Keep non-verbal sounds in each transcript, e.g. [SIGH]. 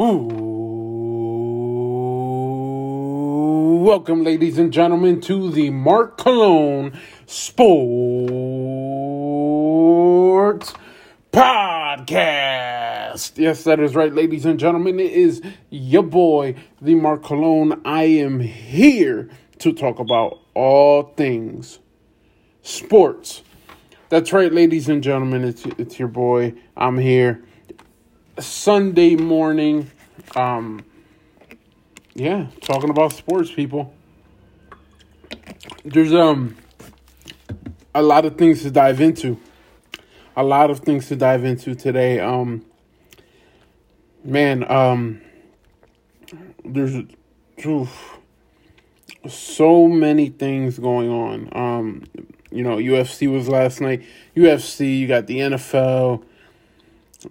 Ooh, welcome, ladies and gentlemen, to the Mark Cologne Sports Podcast. Yes, that is right, ladies and gentlemen. It is your boy, the Mark Cologne. I am here to talk about all things sports. That's right, ladies and gentlemen. It's it's your boy. I'm here. Sunday morning. Um, yeah, talking about sports, people. There's um a lot of things to dive into. A lot of things to dive into today. Um, man, um, there's oof, so many things going on. Um, you know, UFC was last night. UFC, you got the NFL.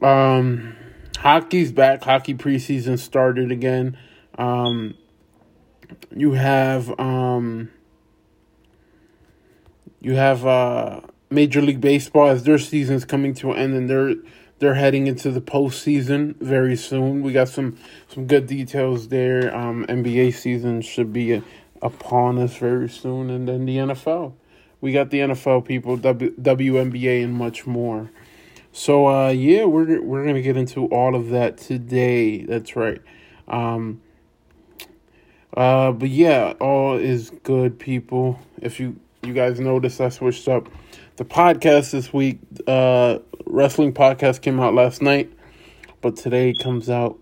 Um, hockey's back. Hockey preseason started again. Um, you have um, you have uh, Major League Baseball as their season's coming to an end, and they're they're heading into the postseason very soon. We got some some good details there. Um, NBA season should be uh, upon us very soon, and then the NFL. We got the NFL people, w, WNBA, and much more. So uh, yeah, we're we're gonna get into all of that today. That's right. Um, uh, but yeah, all is good, people. If you you guys noticed, I switched up the podcast this week. Uh, wrestling podcast came out last night, but today comes out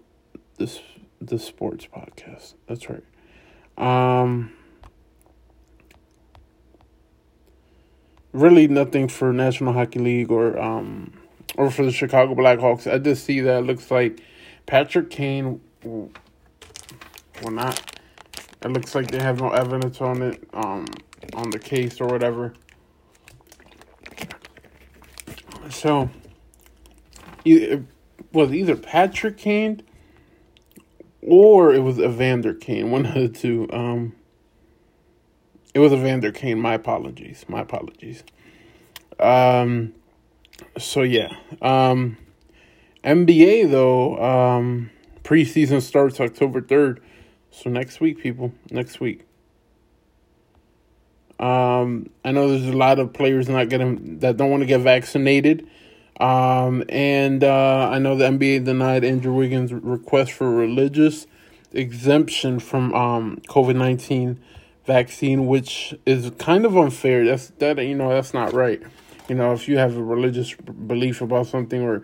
this the sports podcast. That's right. Um, really nothing for National Hockey League or um or for the Chicago Blackhawks. I just see that it looks like Patrick Kane will not. It looks like they have no evidence on it, um, on the case or whatever. So, it was either Patrick Kane or it was Evander Kane, one of the two. Um, it was Evander Kane. My apologies. My apologies. Um, so yeah. Um NBA though, um preseason starts October 3rd. So next week people, next week. Um I know there's a lot of players not getting that don't want to get vaccinated. Um and uh I know the NBA denied Andrew Wiggins' request for religious exemption from um COVID-19 vaccine which is kind of unfair. That's that you know, that's not right you know, if you have a religious belief about something or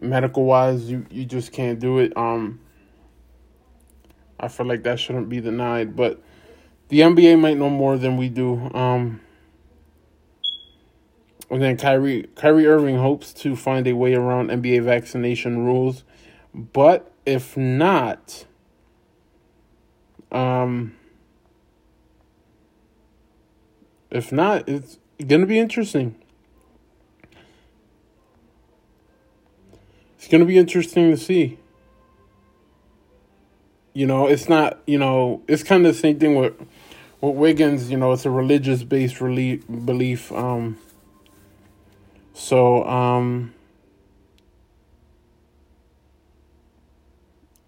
medical wise, you, you just can't do it. Um, I feel like that shouldn't be denied, but the NBA might know more than we do. Um, and then Kyrie Kyrie Irving hopes to find a way around NBA vaccination rules, but if not, um, if not, it's gonna be interesting. It's going to be interesting to see. You know, it's not, you know, it's kind of the same thing with with Wiggins, you know, it's a religious based relief, belief um so um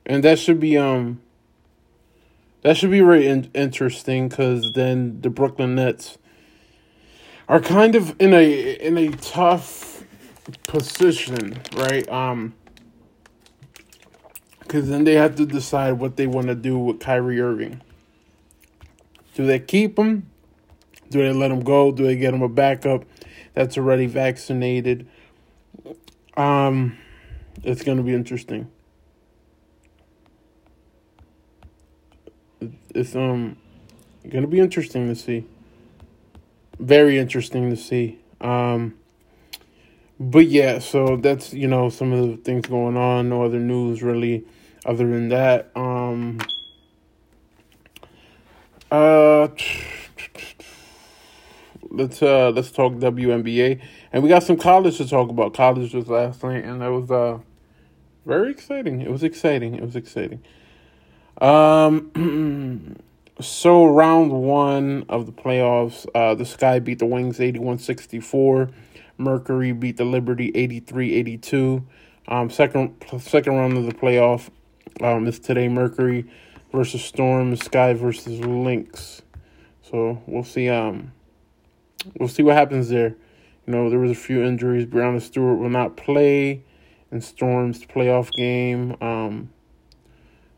and that should be um that should be very in- interesting cuz then the Brooklyn Nets are kind of in a in a tough position, right? Um, because then they have to decide what they want to do with Kyrie Irving. Do they keep him? Do they let him go? Do they get him a backup that's already vaccinated? Um, it's going to be interesting. It's um going to be interesting to see. Very interesting to see. Um but yeah, so that's you know some of the things going on. No other news really, other than that. Um. Uh. Let's uh let's talk WNBA, and we got some college to talk about. College was last night, and that was uh very exciting. It was exciting. It was exciting. Um. [CLEARS THROAT] so round one of the playoffs, uh, the Sky beat the Wings eighty one sixty four. Mercury beat the Liberty 83-82. Um, second second round of the playoff, Um, it's today Mercury versus Storm, Sky versus Lynx. So we'll see. Um, we'll see what happens there. You know, there was a few injuries. Breanna Stewart will not play in Storm's playoff game. Um,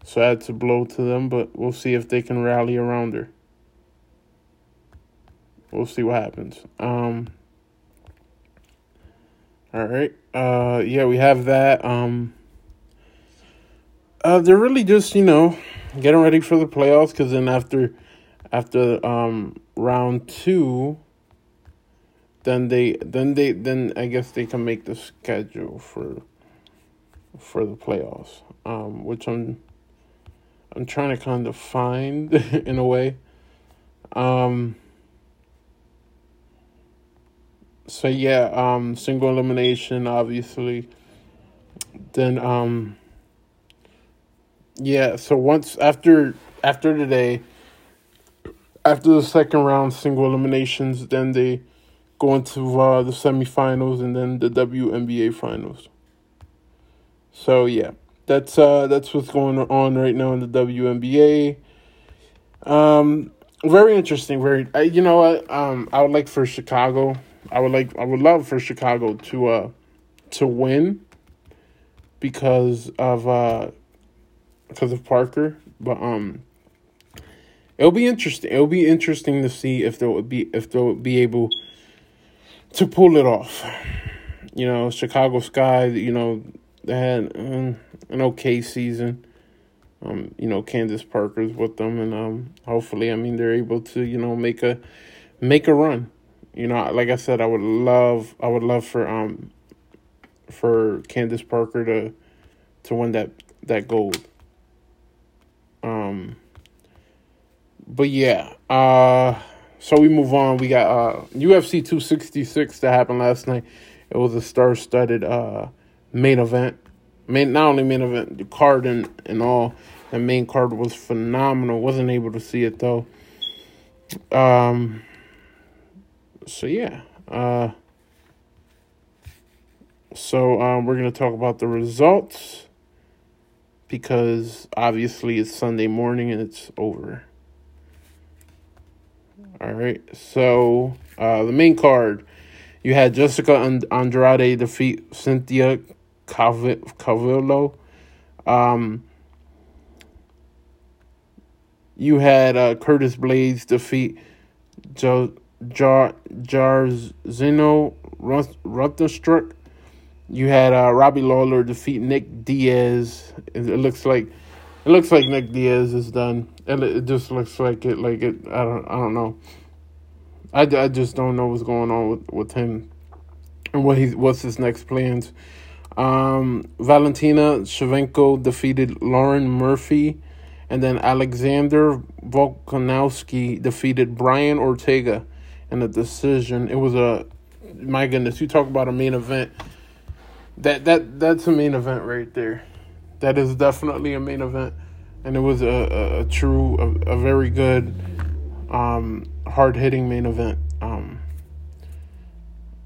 so that's a blow to them, but we'll see if they can rally around her. We'll see what happens. Um, all right. Uh, yeah, we have that. Um, uh, they're really just you know getting ready for the playoffs because then after after um round two then they then they then I guess they can make the schedule for for the playoffs. Um, which I'm I'm trying to kind of find [LAUGHS] in a way. Um so yeah, um single elimination obviously. Then um yeah, so once after after today after the second round single eliminations, then they go into uh, the semifinals and then the WNBA finals. So yeah, that's uh that's what's going on right now in the WNBA. Um, very interesting. Very, you know what? Um, I would like for Chicago. I would like. I would love for Chicago to uh to win because of uh because of Parker, but um. It'll be interesting. It'll be interesting to see if they'll be if they'll be able to pull it off. You know, Chicago Sky, you know, they had um, an okay season. Um, you know, Candace Parker's with them, and um, hopefully, I mean, they're able to, you know, make a make a run. You know, like I said, I would love, I would love for um, for Candace Parker to to win that that gold. Um, but yeah, uh so we move on. We got uh, UFC 266 that happened last night. It was a star-studded uh, main event. Main not only main event, the card and, and all. The main card was phenomenal. Wasn't able to see it though. Um. So yeah. Uh. So um, we're gonna talk about the results because obviously it's Sunday morning and it's over. All right. So uh, the main card, you had Jessica and Andrade defeat Cynthia Calvillo. Um, you had uh, Curtis Blaydes defeat jo- Jar Jairzinho Rozenstruik. You had uh, Robbie Lawler defeat Nick Diaz. It, it looks like it looks like Nick Diaz is done. It, it just looks like it. Like it. I don't. I don't know. I, I just don't know what's going on with, with him and what he's what's his next plans. Um, Valentina Shevchenko defeated Lauren Murphy, and then Alexander Volkanovski defeated Brian Ortega in a decision. It was a my goodness. You talk about a main event. That that that's a main event right there that is definitely a main event, and it was a, a, a true, a, a, very good, um, hard hitting main event. Um,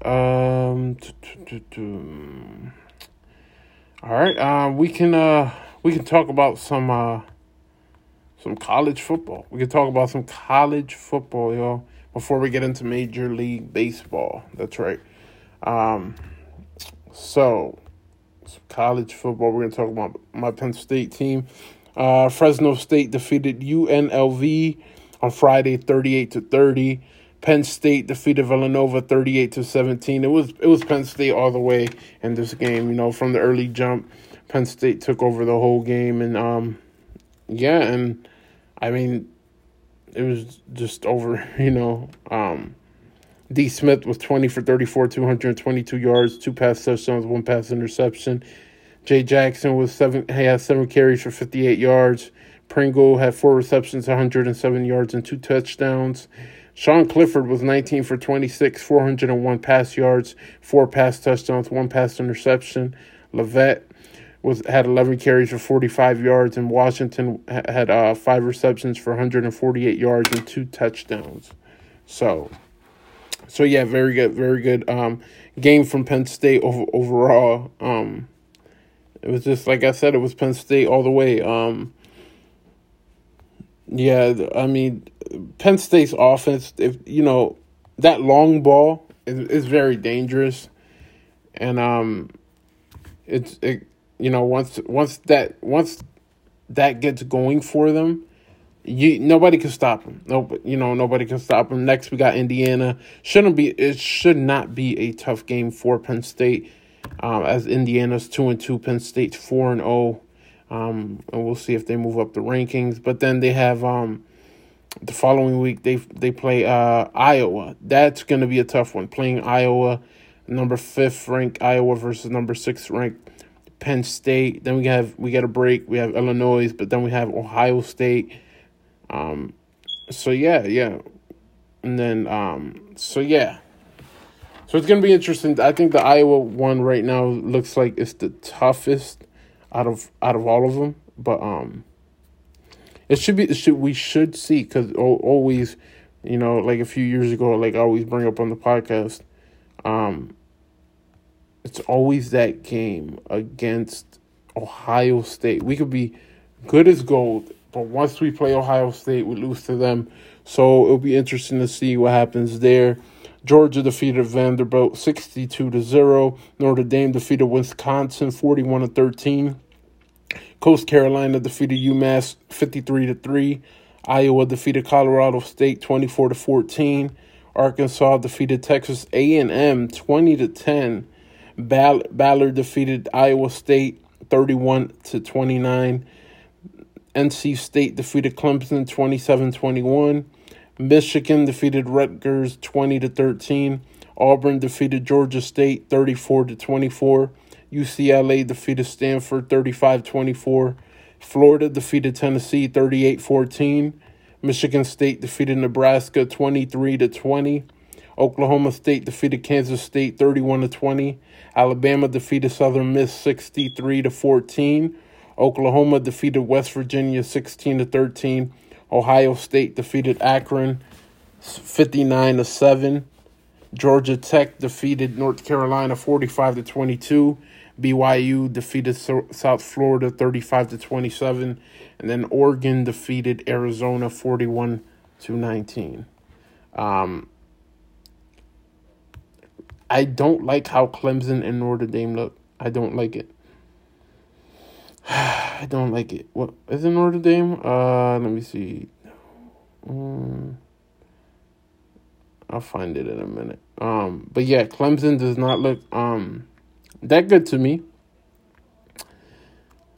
um, all right, uh, we can uh, we can talk about some uh, some college football. We can talk about some college football, y'all. Before we get into Major League Baseball, that's right. Um, so college football. We're going to talk about my Penn State team. Uh, Fresno State defeated UNLV on Friday, thirty-eight to thirty. Penn State defeated Villanova thirty-eight to seventeen. It was it was Penn State all the way in this game. You know, from the early jump, Penn State took over the whole game, and um, yeah, and I mean, it was just over. [LAUGHS] You know, um, D. Smith was 20 for 34, 222 yards, two pass touchdowns, one pass interception. Jay Jackson was seven. He had seven carries for 58 yards. Pringle had four receptions, 107 yards, and two touchdowns. Sean Clifford was 19 for 26, 401 pass yards, four pass touchdowns, one pass interception. Leavitt was had 11 carries for 45 yards, and Washington had uh, five receptions for 148 yards and two touchdowns. So so yeah, very good, very good um, game from Penn State over, overall. Um, It was just like I said, it was Penn State all the way. Um, yeah, I mean, Penn State's offense, if you know, that long ball is, is very dangerous, and um, it's it, you know once once that once that gets going for them, you nobody can stop them. No, you know nobody can stop them. Next, we got Indiana. Shouldn't be it should not be a tough game for Penn State, um, as Indiana's two and two, Penn State's four and zero. Oh. Um, and we'll see if they move up the rankings. But then they have um, the following week they they play uh, Iowa. That's going to be a tough one. Playing Iowa, number fifth ranked Iowa versus number six ranked Penn State. Then we have we get a break. We have Illinois, but then we have Ohio State. Um, so yeah, yeah, and then um, so yeah. So it's gonna be interesting. I think the Iowa one right now looks like it's the toughest out of out of all of them. But um, it should be it should we should see because always, you know, like a few years ago, like I always bring up on the podcast, um, it's always that game against Ohio State. We could be good as gold, but once we play Ohio State, we lose to them. So it'll be interesting to see what happens there. Georgia defeated Vanderbilt 62 to 0. Notre Dame defeated Wisconsin 41 to 13. Coast Carolina defeated UMass 53 to 3. Iowa defeated Colorado State 24 to 14. Arkansas defeated Texas A&M 20 to 10. Ball- Baylor defeated Iowa State 31 to 29. NC State defeated Clemson 27-21. Michigan defeated Rutgers 20 to 13. Auburn defeated Georgia State 34 to 24. UCLA defeated Stanford 35-24. Florida defeated Tennessee 38-14. Michigan State defeated Nebraska 23 to 20. Oklahoma State defeated Kansas State 31 to 20. Alabama defeated Southern Miss 63 to 14. Oklahoma defeated West Virginia 16 to 13. Ohio State defeated Akron 59 to 7. Georgia Tech defeated North Carolina 45 to 22. BYU defeated South Florida 35 to 27 and then Oregon defeated Arizona 41 to 19. Um, I don't like how Clemson and Notre Dame look. I don't like it. [SIGHS] I don't like it. What is it Notre Dame? Uh, let me see. Um, I'll find it in a minute. Um, but yeah, Clemson does not look um that good to me.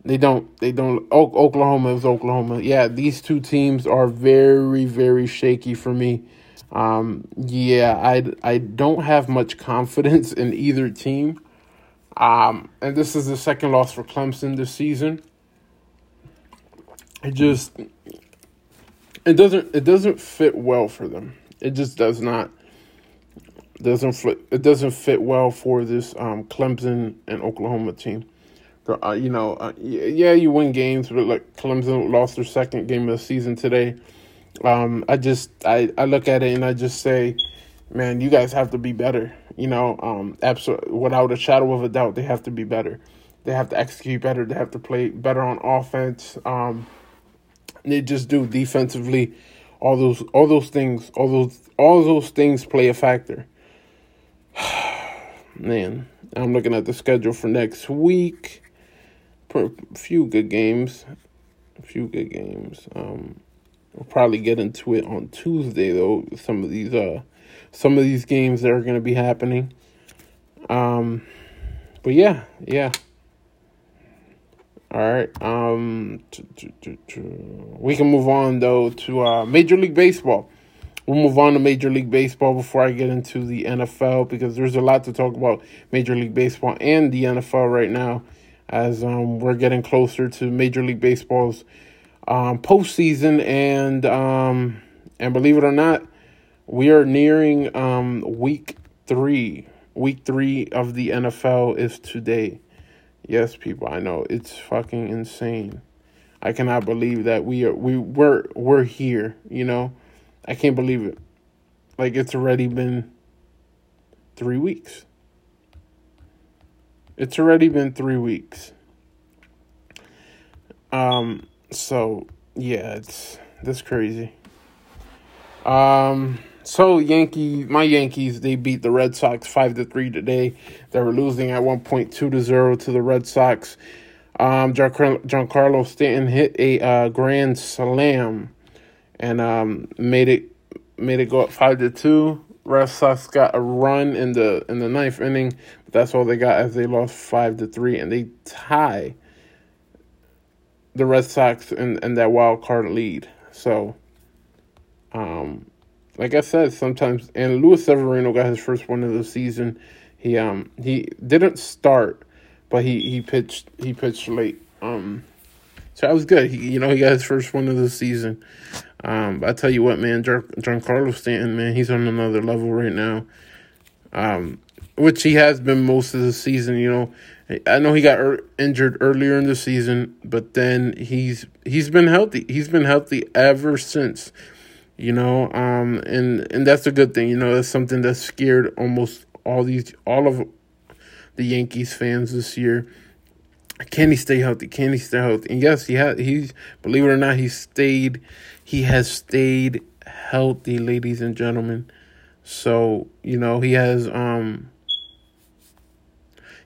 They don't. They don't. Oklahoma is Oklahoma. Yeah, these two teams are very, very shaky for me. Um, yeah, I I don't have much confidence in either team. Um, and this is the second loss for Clemson this season. It just it doesn't it doesn't fit well for them. It just does not doesn't fit it doesn't fit well for this um, Clemson and Oklahoma team. Uh, you know, uh, yeah, you win games, but like Clemson lost their second game of the season today. Um, I just I, I look at it and I just say, man, you guys have to be better. You know, um, absolutely, without a shadow of a doubt, they have to be better. They have to execute better. They have to play better on offense. Um, they just do defensively. All those, all those things, all those, all those things play a factor. [SIGHS] Man, I'm looking at the schedule for next week. A few good games, a few good games. Um, we'll probably get into it on Tuesday though. Some of these, uh, some of these games that are going to be happening. Um, but yeah, yeah. All right. Um, we can move on though to uh, Major League Baseball. We'll move on to Major League Baseball before I get into the NFL because there's a lot to talk about Major League Baseball and the NFL right now as um, we're getting closer to Major League Baseball's um, postseason and um, and believe it or not, we are nearing um, week three. Week three of the NFL is today. Yes, people, I know it's fucking insane. I cannot believe that we are we we're we're here, you know? I can't believe it. Like it's already been 3 weeks. It's already been 3 weeks. Um, so yeah, it's that's crazy. Um, so Yankees, my Yankees, they beat the Red Sox five to three today. They were losing at one point two to zero to the Red Sox. Um, Giancarlo Stanton hit a uh, grand slam and um, made it made it go up five to two. Red Sox got a run in the in the ninth inning, but that's all they got as they lost five to three, and they tie the Red Sox and, in that wild card lead. So, um, like I said, sometimes and Luis Severino got his first one of the season. He um he didn't start, but he he pitched he pitched late. Um, so that was good. He you know he got his first one of the season. Um, I tell you what, man, Giancarlo Stanton, man, he's on another level right now. Um, which he has been most of the season. You know, I know he got er- injured earlier in the season, but then he's he's been healthy. He's been healthy ever since. You know, um, and and that's a good thing. You know, that's something that scared almost all these all of the Yankees fans this year. Can he stay healthy? Can he stay healthy? And yes, he has. He's believe it or not, he stayed. He has stayed healthy, ladies and gentlemen. So you know he has um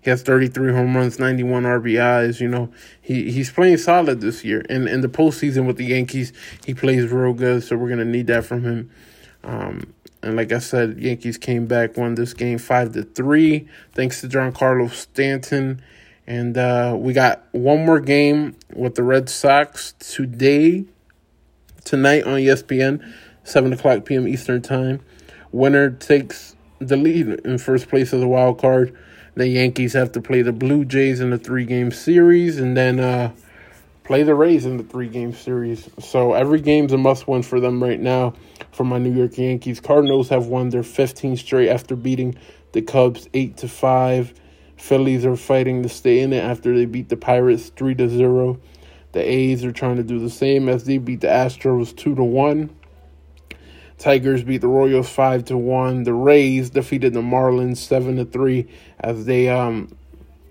he has 33 home runs, 91 RBIs. You know, he, he's playing solid this year. And in the postseason with the Yankees, he plays real good. So we're going to need that from him. Um, and like I said, Yankees came back, won this game 5 to 3, thanks to Giancarlo Stanton. And uh, we got one more game with the Red Sox today, tonight on ESPN, 7 o'clock p.m. Eastern Time. Winner takes the lead in first place of the wild card the Yankees have to play the Blue Jays in the three game series and then uh, play the Rays in the three game series. So every game's a must win for them right now for my New York Yankees. Cardinals have won their 15 straight after beating the Cubs 8 to 5. Phillies are fighting to stay in it after they beat the Pirates 3 to 0. The A's are trying to do the same as they beat the Astros 2 to 1. Tigers beat the Royals five to one. The Rays defeated the Marlins seven to three as they um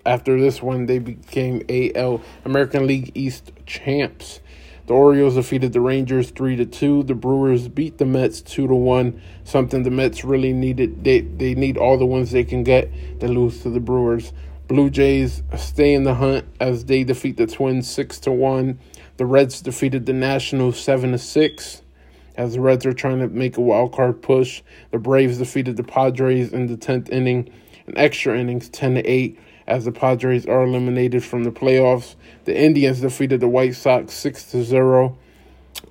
after this one they became AL American League East champs. The Orioles defeated the Rangers three to two. The Brewers beat the Mets two to one. Something the Mets really needed. They they need all the ones they can get. They lose to the Brewers. Blue Jays stay in the hunt as they defeat the Twins six to one. The Reds defeated the Nationals seven to six as the Reds are trying to make a wild card push. The Braves defeated the Padres in the 10th inning in extra innings 10 to 8 as the Padres are eliminated from the playoffs. The Indians defeated the White Sox 6 to 0.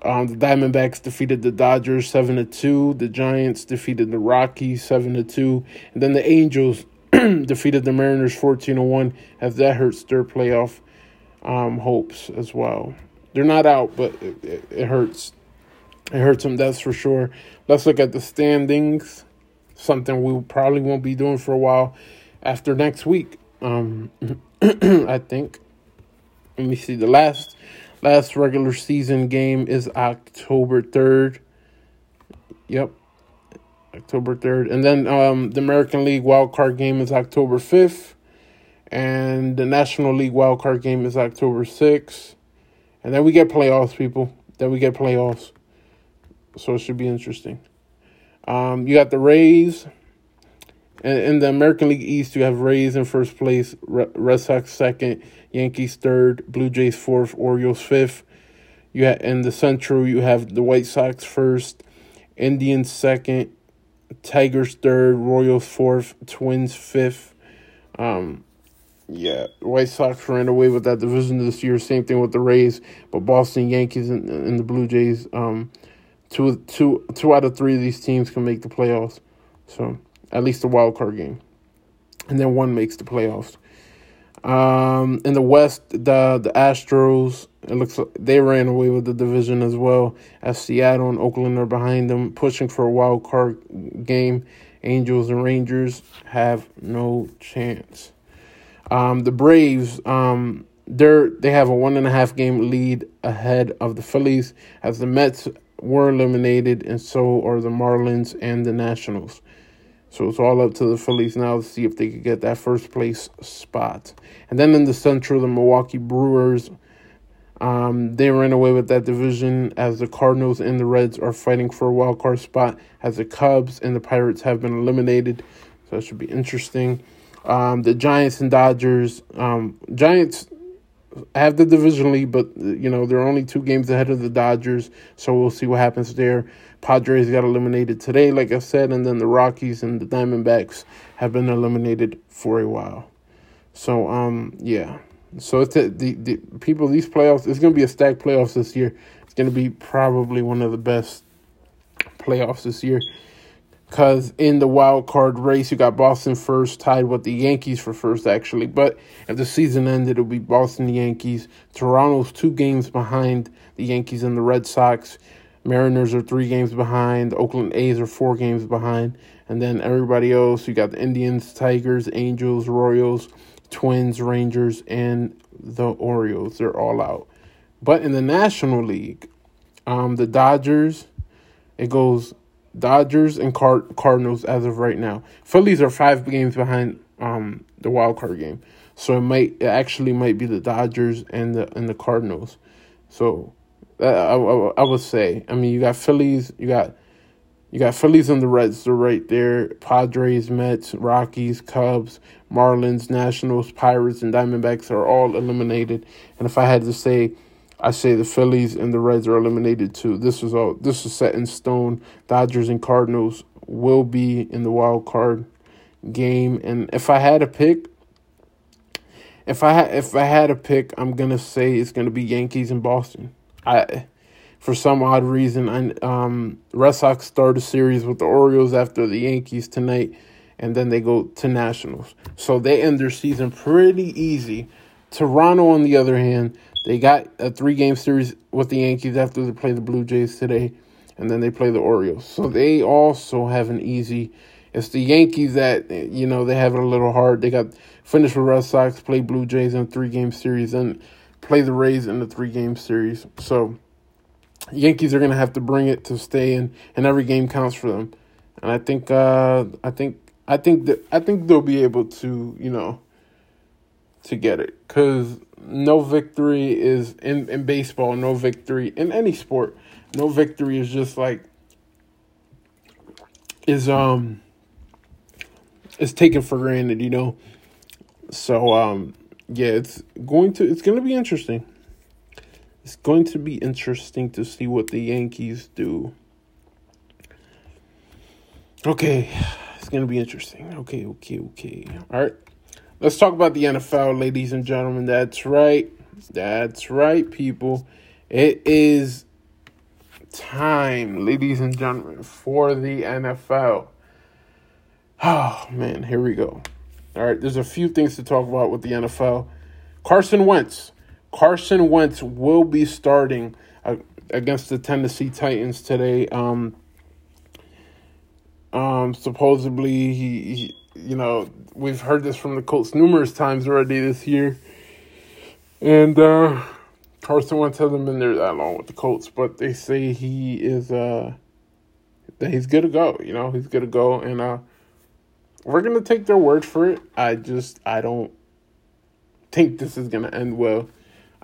Um, the Diamondbacks defeated the Dodgers 7 to 2. The Giants defeated the Rockies 7 to 2. And then the Angels [CLEARS THROAT] defeated the Mariners 14 to 1 as that hurts their playoff um, hopes as well. They're not out, but it, it, it hurts it hurts them, that's for sure. Let's look at the standings. Something we probably won't be doing for a while after next week. Um, [CLEARS THROAT] I think. Let me see. The last last regular season game is October third. Yep, October third, and then um, the American League wild card game is October fifth, and the National League wild card game is October sixth, and then we get playoffs, people. Then we get playoffs so it should be interesting. Um, you got the Rays. In, in the American League East, you have Rays in first place, Red Sox second, Yankees third, Blue Jays fourth, Orioles fifth. You have, in the Central, you have the White Sox first, Indians second, Tigers third, Royals fourth, Twins fifth. Um, yeah, White Sox ran away with that division this year. Same thing with the Rays, but Boston Yankees and, and the Blue Jays um, two two two out of three of these teams can make the playoffs. So at least the wild card game, and then one makes the playoffs. Um, in the West, the the Astros it looks like they ran away with the division as well. As Seattle and Oakland are behind them, pushing for a wild card game. Angels and Rangers have no chance. Um, the Braves, um, they're they have a one and a half game lead ahead of the Phillies as the Mets were eliminated, and so are the Marlins and the Nationals. So it's all up to the Phillies now to see if they could get that first place spot. And then in the Central, the Milwaukee Brewers Um, they ran away with that division as the Cardinals and the Reds are fighting for a wild card spot, as the Cubs and the Pirates have been eliminated. So that should be interesting. Um, the Giants and Dodgers. Um, Giants have the division lead, but you know they're only two games ahead of the Dodgers, so we'll see what happens there. Padres got eliminated today, like I said, and then the Rockies and the Diamondbacks have been eliminated for a while. So um yeah, so it's a, the the people these playoffs. It's gonna be a stacked playoffs this year. It's gonna be probably one of the best playoffs this year. Cause in the wild card race, you got Boston first, tied with the Yankees for first, actually. But if the season ended, it'll be Boston, the Yankees. Toronto's two games behind the Yankees and the Red Sox. Mariners are three games behind. Oakland A's are four games behind. And then everybody else, you got the Indians, Tigers, Angels, Royals, Twins, Rangers, and the Orioles. They're all out. But in the National League, um, the Dodgers, it goes Dodgers and Card- Cardinals as of right now. Phillies are five games behind um, the wild card game, so it might it actually might be the Dodgers and the and the Cardinals. So uh, I, I, I would say, I mean, you got Phillies, you got you got Phillies and the Reds. They're right there. Padres, Mets, Rockies, Cubs, Marlins, Nationals, Pirates, and Diamondbacks are all eliminated. And if I had to say I say the Phillies and the Reds are eliminated too. This is all this is set in stone. Dodgers and Cardinals will be in the wild card game. And if I had a pick, if I had if I had a pick, I'm gonna say it's gonna be Yankees and Boston. I for some odd reason, I um Red Sox start a series with the Orioles after the Yankees tonight, and then they go to Nationals. So they end their season pretty easy. Toronto, on the other hand, they got a three game series with the Yankees after they play the Blue Jays today, and then they play the Orioles. So they also have an easy. It's the Yankees that you know they have it a little hard. They got finished with Red Sox, play Blue Jays in a three game series, and play the Rays in the three game series. So Yankees are gonna have to bring it to stay in, and every game counts for them. And I think uh, I think I think that I think they'll be able to you know to get it because no victory is in, in baseball, no victory in any sport. No victory is just like is um is taken for granted, you know. So um yeah, it's going to it's going to be interesting. It's going to be interesting to see what the Yankees do. Okay, it's going to be interesting. Okay, okay, okay. All right. Let's talk about the NFL, ladies and gentlemen. That's right. That's right, people. It is time, ladies and gentlemen, for the NFL. Oh, man, here we go. All right, there's a few things to talk about with the NFL. Carson Wentz. Carson Wentz will be starting uh, against the Tennessee Titans today. Um, um, supposedly he, he you know, we've heard this from the Colts numerous times already this year. And uh, Carson Wentz hasn't been there that long with the Colts, but they say he is uh that he's good to go. You know, he's good to go, and uh, we're gonna take their word for it. I just I don't think this is gonna end well.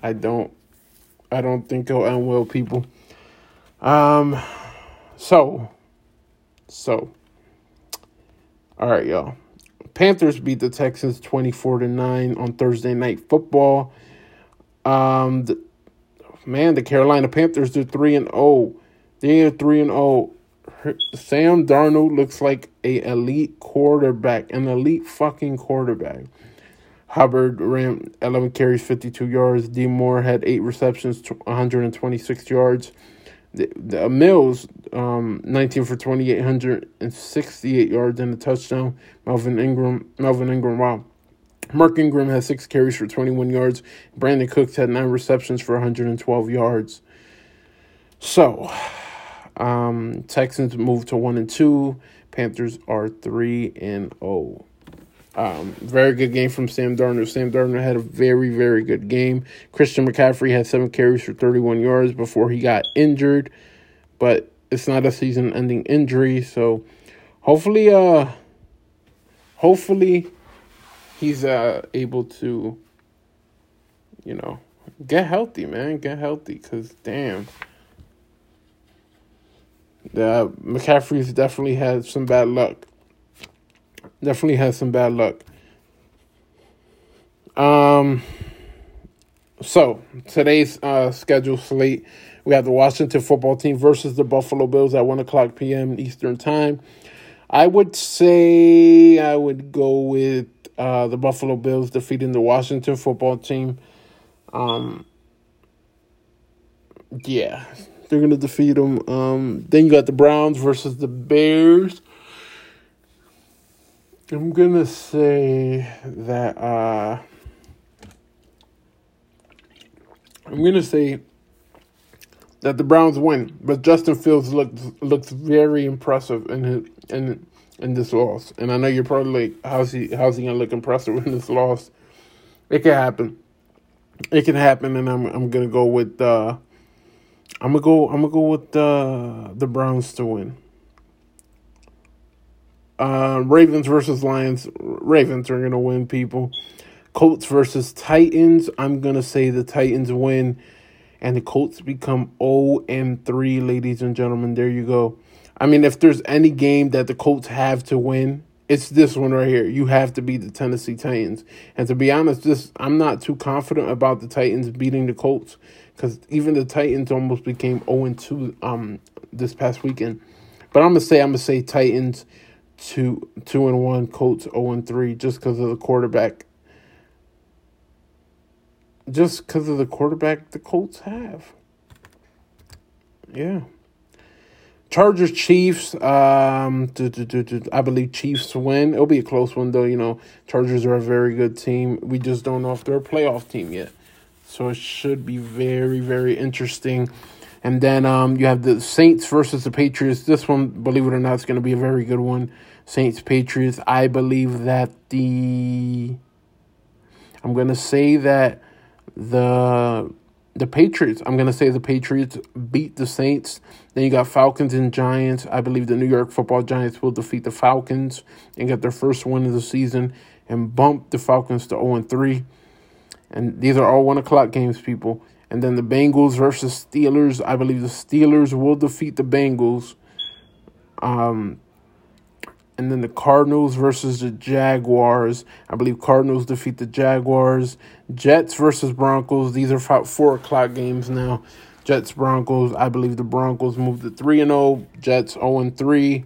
I don't I don't think it'll end well, people. Um, so so all right, y'all. Panthers beat the Texans 24 to 9 on Thursday night football. Um the, man, the Carolina Panthers are 3 and 0. They are 3 and 0. Sam Darnold looks like a elite quarterback, an elite fucking quarterback. Hubbard ran 11 carries, 52 yards. D Moore had 8 receptions, 126 yards. The, the uh, Mills, um, 19 for 2,868 yards and a touchdown. Melvin Ingram, Melvin Ingram, wow. Mark Ingram had six carries for 21 yards. Brandin Cooks had nine receptions for 112 yards. So, um, Texans moved to one and two. Panthers are three and zero. Oh. Um, very good game from Sam Darnold. Sam Darnold had a very, very good game. Christian McCaffrey had seven carries for 31 yards before he got injured, but it's not a season-ending injury, so hopefully, uh, hopefully, he's uh able to, you know, get healthy, man. Get healthy, cause damn. The McCaffrey's definitely had some bad luck. Definitely had some bad luck. Um. So today's uh, schedule slate, we have the Washington football team versus the Buffalo Bills at one o'clock p.m. Eastern time. I would say I would go with uh, the Buffalo Bills defeating the Washington football team. Um, yeah, they're gonna defeat them. Um, then you got the Browns versus the Bears. I'm gonna say that. Uh, I'm gonna say that the Browns win, but Justin Fields looks looks very impressive in his in in this loss. And I know you're probably like, how's he how's he gonna look impressive in this loss? It can happen. It can happen, and I'm I'm gonna go with uh, I'm gonna go I'm gonna go with uh, the Browns to win. Uh, Ravens versus Lions. Ravens are gonna win. People. Colts versus Titans. I'm gonna say the Titans win, and the Colts become 0 and 3, ladies and gentlemen. There you go. I mean, if there's any game that the Colts have to win, it's this one right here. You have to beat the Tennessee Titans. And to be honest, this I'm not too confident about the Titans beating the Colts because even the Titans almost became 0 and 2 um this past weekend. But I'm gonna say I'm gonna say Titans two two and one, Colts 0 and 3 just because of the quarterback. Just because of the quarterback the Colts have. Yeah. Chargers Chiefs. Um, do, do, do, I believe Chiefs win. It'll be a close one though. You know, Chargers are a very good team. We just don't know if they're a playoff team yet, so it should be very very interesting. And then um, you have the Saints versus the Patriots. This one, believe it or not, is going to be a very good one. Saints Patriots. I believe that the. I'm going to say that the the Patriots. I'm gonna say the Patriots beat the Saints. Then you got Falcons and Giants. I believe the New York Football Giants will defeat the Falcons and get their first win of the season and bump the Falcons to 0 3. And these are all one o'clock games, people. And then the Bengals versus Steelers. I believe the Steelers will defeat the Bengals. Um, and then the Cardinals versus the Jaguars. I believe Cardinals defeat the Jaguars. Jets versus Broncos. These are four o'clock games now. Jets Broncos. I believe the Broncos moved to three and zero. Oh. Jets zero and three.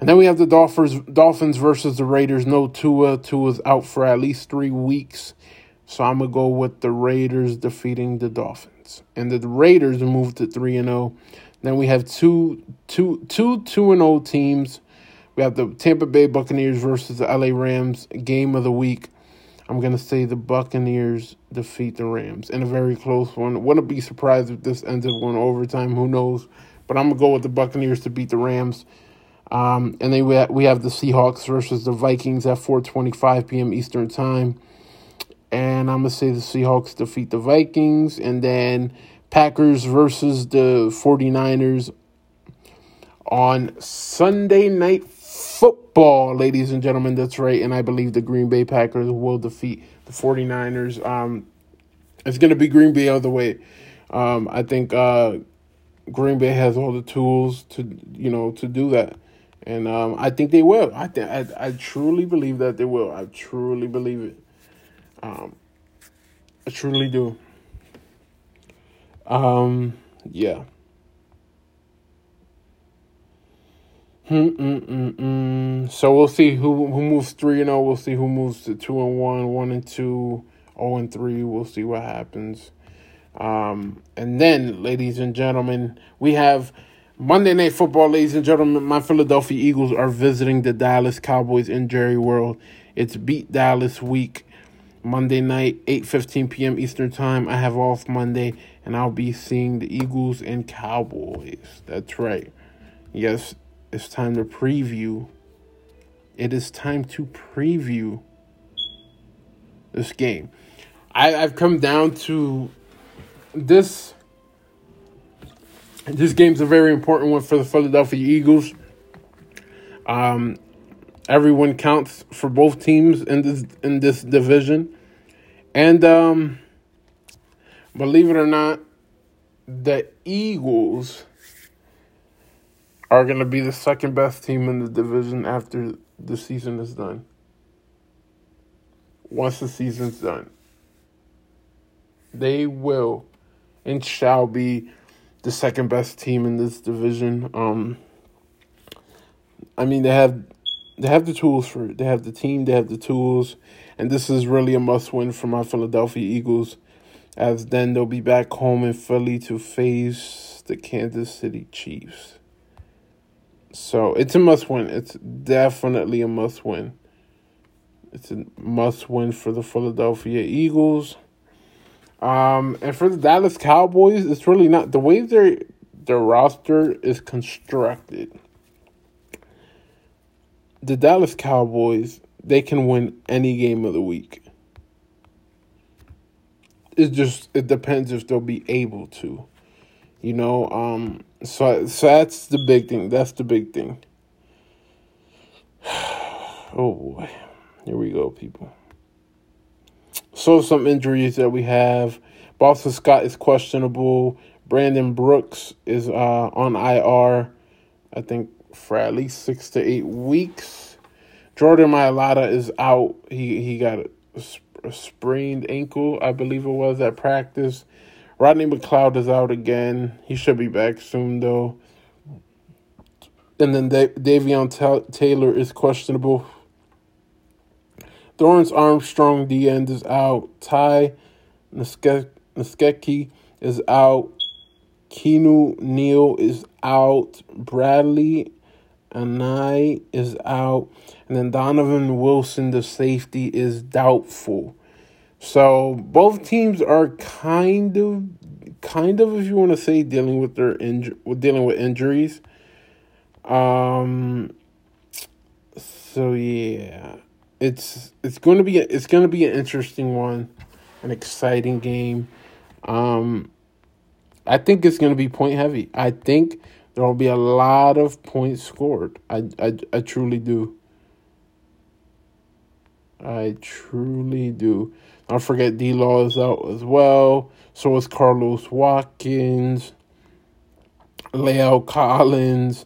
And then we have the Dolphins Dolphins versus the Raiders. No Tua. Tua's out for at least three weeks. So I'm gonna go with the Raiders defeating the Dolphins. And the Raiders moved to three and zero. Then we have two two two two and zero teams. We have the Tampa Bay Buccaneers versus the LA Rams game of the week. I'm going to say the Buccaneers defeat the Rams in a very close one. Wouldn't be surprised if this ends up going overtime. Who knows? But I'm going to go with the Buccaneers to beat the Rams. Um, and then we have, we have the Seahawks versus the Vikings at 4:25 p.m. Eastern Time. And I'm going to say the Seahawks defeat the Vikings. And then Packers versus the 49ers on Sunday night football, ladies and gentlemen. That's right. And I believe the Green Bay Packers will defeat the 49ers. Um, it's going to be Green Bay all the way. Um, I think uh, Green Bay has all the tools to, you know, to do that. And um, I think they will. I, th- I I truly believe that they will. I truly believe it. Um, I truly do. Um, yeah. Mm-mm-mm-mm. So we'll see who who moves three and zero. Oh. We'll see who moves to two and one, one and two, zero and three. We'll see what happens. Um, and then, ladies and gentlemen, we have Monday Night Football. Ladies and gentlemen, my Philadelphia Eagles are visiting the Dallas Cowboys in Jerry World. It's beat Dallas week. Monday night, 8:15 p.m. Eastern Time. I have off Monday and I'll be seeing the Eagles and Cowboys. That's right. Yes, it's time to preview. It is time to preview this game. I, I've come down to this. This game's a very important one for the Philadelphia Eagles. Um, everyone counts for both teams in this in this division, and um, believe it or not, the Eagles are going to be the second best team in the division after the season is done. Once the season's done, they will and shall be the second best team in this division. Um, I mean, they have they have the tools for it. They have the team. They have the tools, and this is really a must win for my Philadelphia Eagles. As then they'll be back home in Philly to face the Kansas City Chiefs. So it's a must win. It's definitely a must win. It's a must win for the Philadelphia Eagles. Um, and for the Dallas Cowboys, it's really not the way their their roster is constructed. The Dallas Cowboys, they can win any game of the week. It just it depends if they'll be able to. You know, um so so that's the big thing. That's the big thing. [SIGHS] oh boy. Here we go, people. So some injuries that we have. Boston Scott is questionable. Brandon Brooks is uh, on IR. I think for at least six to eight weeks. Jordan Mailata is out. He he got a, a sprained ankle, I believe it was at practice. Rodney McLeod is out again. He should be back soon though. And then da- Davion Taylor is questionable Dorance Armstrong, the end, is out. Ty Nsekhe is out. Keanu Neal is out. Bradlee Anae is out. And then Donovan Wilson, the safety, is doubtful. So both teams are kind of, kind of, if you want to say, dealing with their injury, dealing with injuries. Um. So yeah it's it's going to be a, it's going to be an interesting one, an exciting game. Um, I think it's going to be point heavy. I think there will be a lot of points scored. I I, I truly do. I truly do. Don't forget D Law is out as well. So is Carlos Watkins, La'el Collins,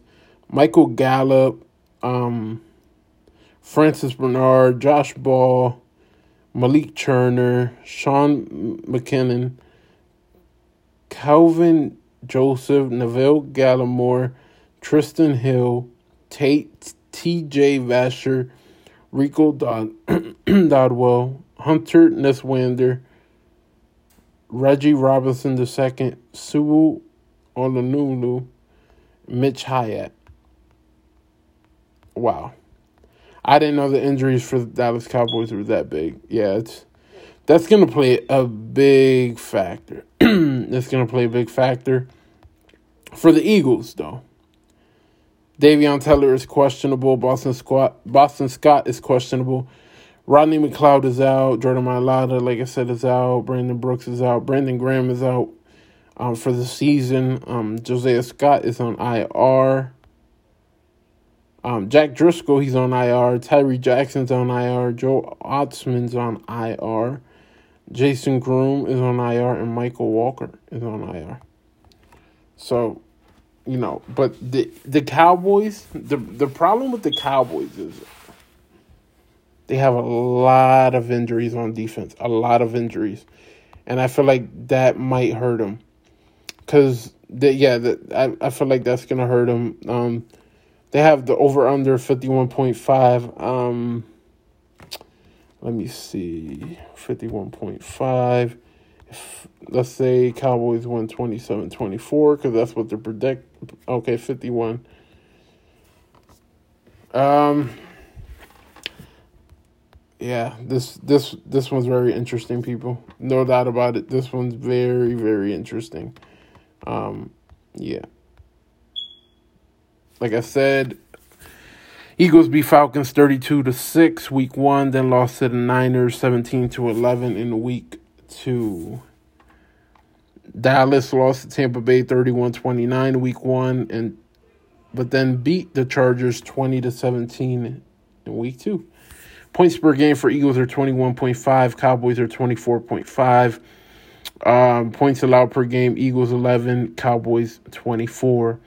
Michael Gallup. Um, Francis Bernard, Josh Ball, Malik Turner, Sean McKinnon, Calvin Joseph, Neville Gallimore, Trysten Hill, Tate, T.J. Vasher, Rico Dod- [CLEARS THROAT] Dodwell, Hunter Niswander, Reggie Robinson II, Sue Olunulu, Mitch Hyatt. Wow. I didn't know the injuries for the Dallas Cowboys were that big. Yeah, it's that's gonna play a big factor. [CLEARS THROAT] that's gonna play a big factor for the Eagles, though. Davion Taylor is questionable. Boston Scott Boston Scott is questionable. Rodney McLeod is out. Jordan Mailata, like I said, is out. Brandon Brooks is out. Brandon Graham is out um, for the season. Um, Josiah Scott is on IR. Um, Jack Driscoll, he's on IR. Tyree Jackson's on IR. Joe Ostman's on IR. Jason Groom is on IR. And Michael Walker is on IR. So, you know, but the the Cowboys, the the problem with the Cowboys is they have a lot of injuries on defense, a lot of injuries, and I feel like that might hurt them. Cause the, yeah, the, I I feel like that's gonna hurt them. Um, they have the over under 51.5. Um, let me see. 51.5. If, let's say Cowboys win 27 24, because that's what they're predict. Okay, 51. Um, yeah, this this this one's very interesting, people. No doubt about it. This one's very very interesting. Um, yeah like I said, Eagles beat Falcons 32 to 6 week 1, then lost to the Niners 17 to 11 in week 2. Dallas lost to Tampa Bay 31-29 week 1 and but then beat the Chargers 20 to 17 in week 2. Points per game for Eagles are 21.5, Cowboys are 24.5. Um, points allowed per game: Eagles eleven, Cowboys twenty four.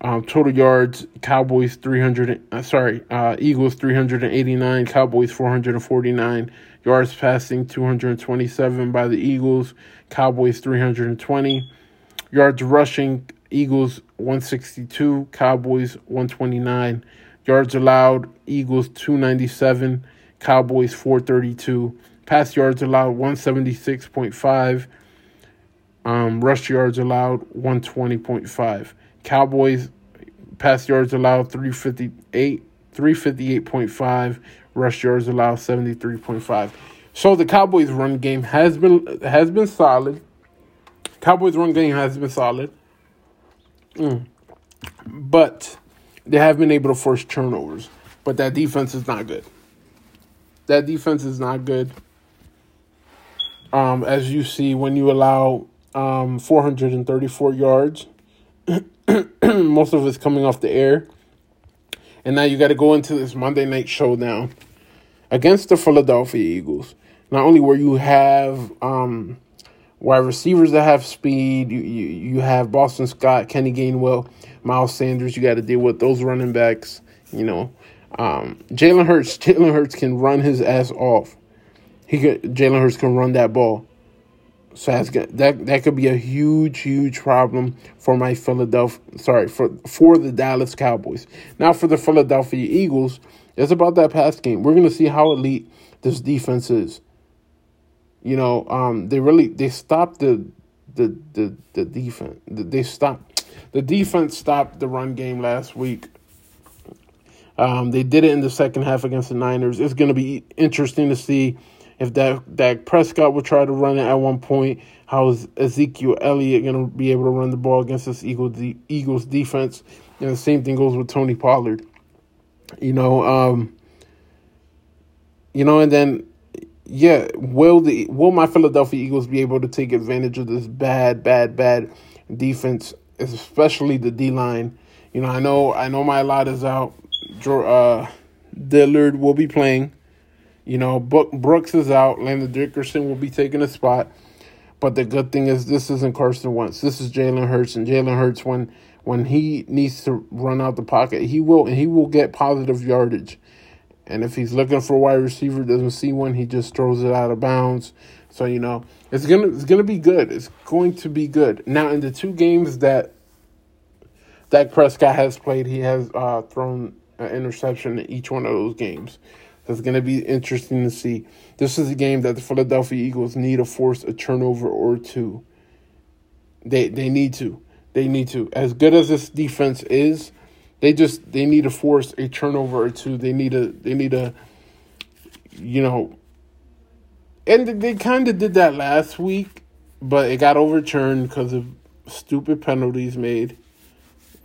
Um, total yards: Cowboys three hundred. Uh, sorry, uh, Eagles three hundred and eighty nine, Cowboys four hundred and forty nine. Yards passing two hundred and twenty seven by the Eagles, Cowboys three hundred and twenty. Yards rushing: Eagles one sixty two, Cowboys one twenty nine. Yards allowed: Eagles two ninety seven, Cowboys four thirty two. Pass yards allowed 176.5. Um, rush yards allowed 120.5. Cowboys pass yards allowed 358 358.5. Rush yards allowed 73.5. So the Cowboys run game has been has been solid. Cowboys run game has been solid. Mm. But they have been able to force turnovers. But that defense is not good. That defense is not good um, as you see when you allow um, 434 yards. [CLEARS THROAT] Most of it's coming off the air. And now you got to go into this Monday night showdown against the Philadelphia Eagles. Not only where you have um, wide receivers that have speed, you, you, you have Boston Scott, Kenny Gainwell, Miles Sanders. You got to deal with those running backs. You know, um, Jalen Hurts. [LAUGHS] Jalen Hurts can run his ass off he could Jalen Hurts can run that ball. So that's that that could be a huge, huge problem for my Philadelphia. Sorry for for the Dallas Cowboys. Now for the Philadelphia Eagles, it's about that pass game. We're gonna see how elite this defense is. You know, um, they really they stopped the the the the defense. They stopped the defense stopped the run game last week. Um, they did it in the second half against the Niners. It's going to be interesting to see if that Dak Prescott will try to run it at one point, how is Ezekiel Elliott going to be able to run the ball against this Eagles, Eagles defense? And the same thing goes with Tony Pollard. You know, um, you know, and then yeah, will the will my Philadelphia Eagles be able to take advantage of this bad, bad, bad defense, especially the D line? You know, I know I know Mailata is out. Uh, Dillard will be playing. You know, Brooks is out. Landon Dickerson will be taking a spot. But the good thing is, this isn't Carson Wentz. This is Jalen Hurts, and Jalen Hurts, when when he needs to run out the pocket, he will, and he will get positive yardage. And if he's looking for a wide receiver, doesn't see one, he just throws it out of bounds. So you know, it's gonna it's gonna be good. It's going to be good. Now, in the two games that Dak Prescott has played, he has uh, thrown an interception in each one of those games. That's going to be interesting to see. This is a game that the Philadelphia Eagles need to force a turnover or two. They they need to. They need to. As good as this defense is, they just they need to force a turnover or two. They need a they need a you know and they kind of did that last week, but it got overturned because of stupid penalties made.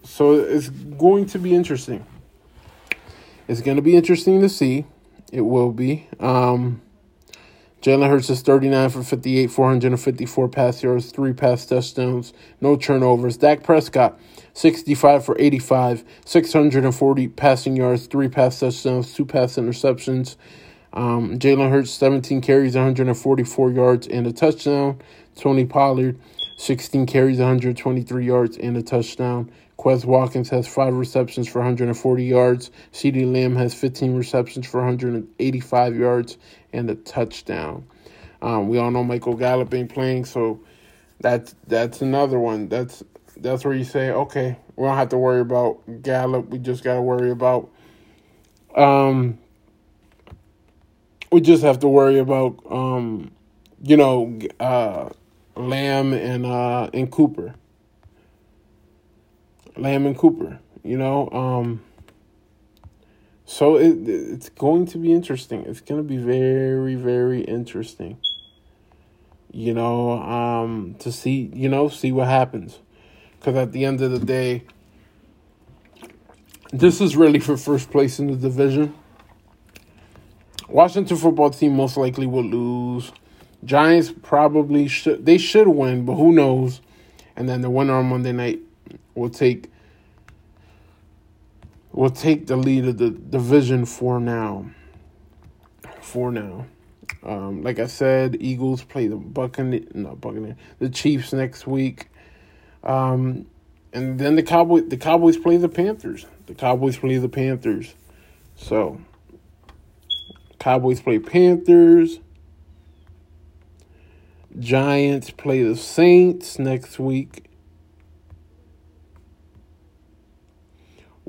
So it's going to be interesting. It's going to be interesting to see. It will be. Um, Jalen Hurts is 39 for 58, 454 pass yards, three pass touchdowns, no turnovers. Dak Prescott, 65 for 85, 640 passing yards, three pass touchdowns, two pass interceptions. Um, Jalen Hurts, 17 carries, 144 yards, and a touchdown. Tony Pollard, 16 carries, 123 yards, and a touchdown. Quez Watkins has five receptions for 140 yards. CeeDee Lamb has 15 receptions for 185 yards and a touchdown. Um, we all know Michael Gallup ain't playing, so that's that's another one. That's that's where you say, okay, we don't have to worry about Gallup. We just got to worry about um, we just have to worry about um, you know, uh, Lamb and uh and Cooper. Lamb and Cooper, you know. Um, so it it's going to be interesting. It's going to be very very interesting. You know, um, to see you know see what happens, because at the end of the day, this is really for first place in the division. Washington football team most likely will lose. Giants probably should they should win, but who knows? And then the winner on Monday night will take will take the lead of the division for now. For now. Um, like I said, Eagles play the Buccaneers, not Buccaneers, the Chiefs next week. Um, and then the Cowboys, the Cowboys play the Panthers. The Cowboys play the Panthers. So, Cowboys play Panthers. Giants play the Saints next week.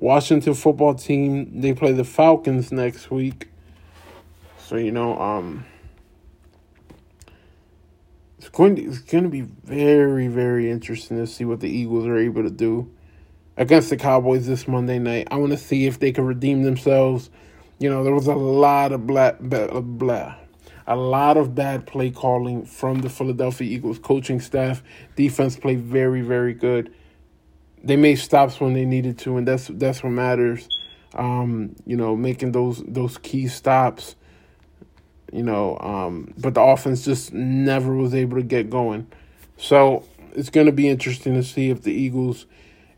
Washington football team, they play the Falcons next week. So, you know, um it's going to, it's going to be very very interesting to see what the Eagles are able to do against the Cowboys this Monday night. I want to see if they can redeem themselves. You know, there was a lot of blah, blah, blah a lot of bad play calling from the Philadelphia Eagles coaching staff. Defense played very, very good. They made stops when they needed to, and that's that's what matters. Um, you know, making those those key stops. You know, um, but the offense just never was able to get going. So it's going to be interesting to see if the Eagles,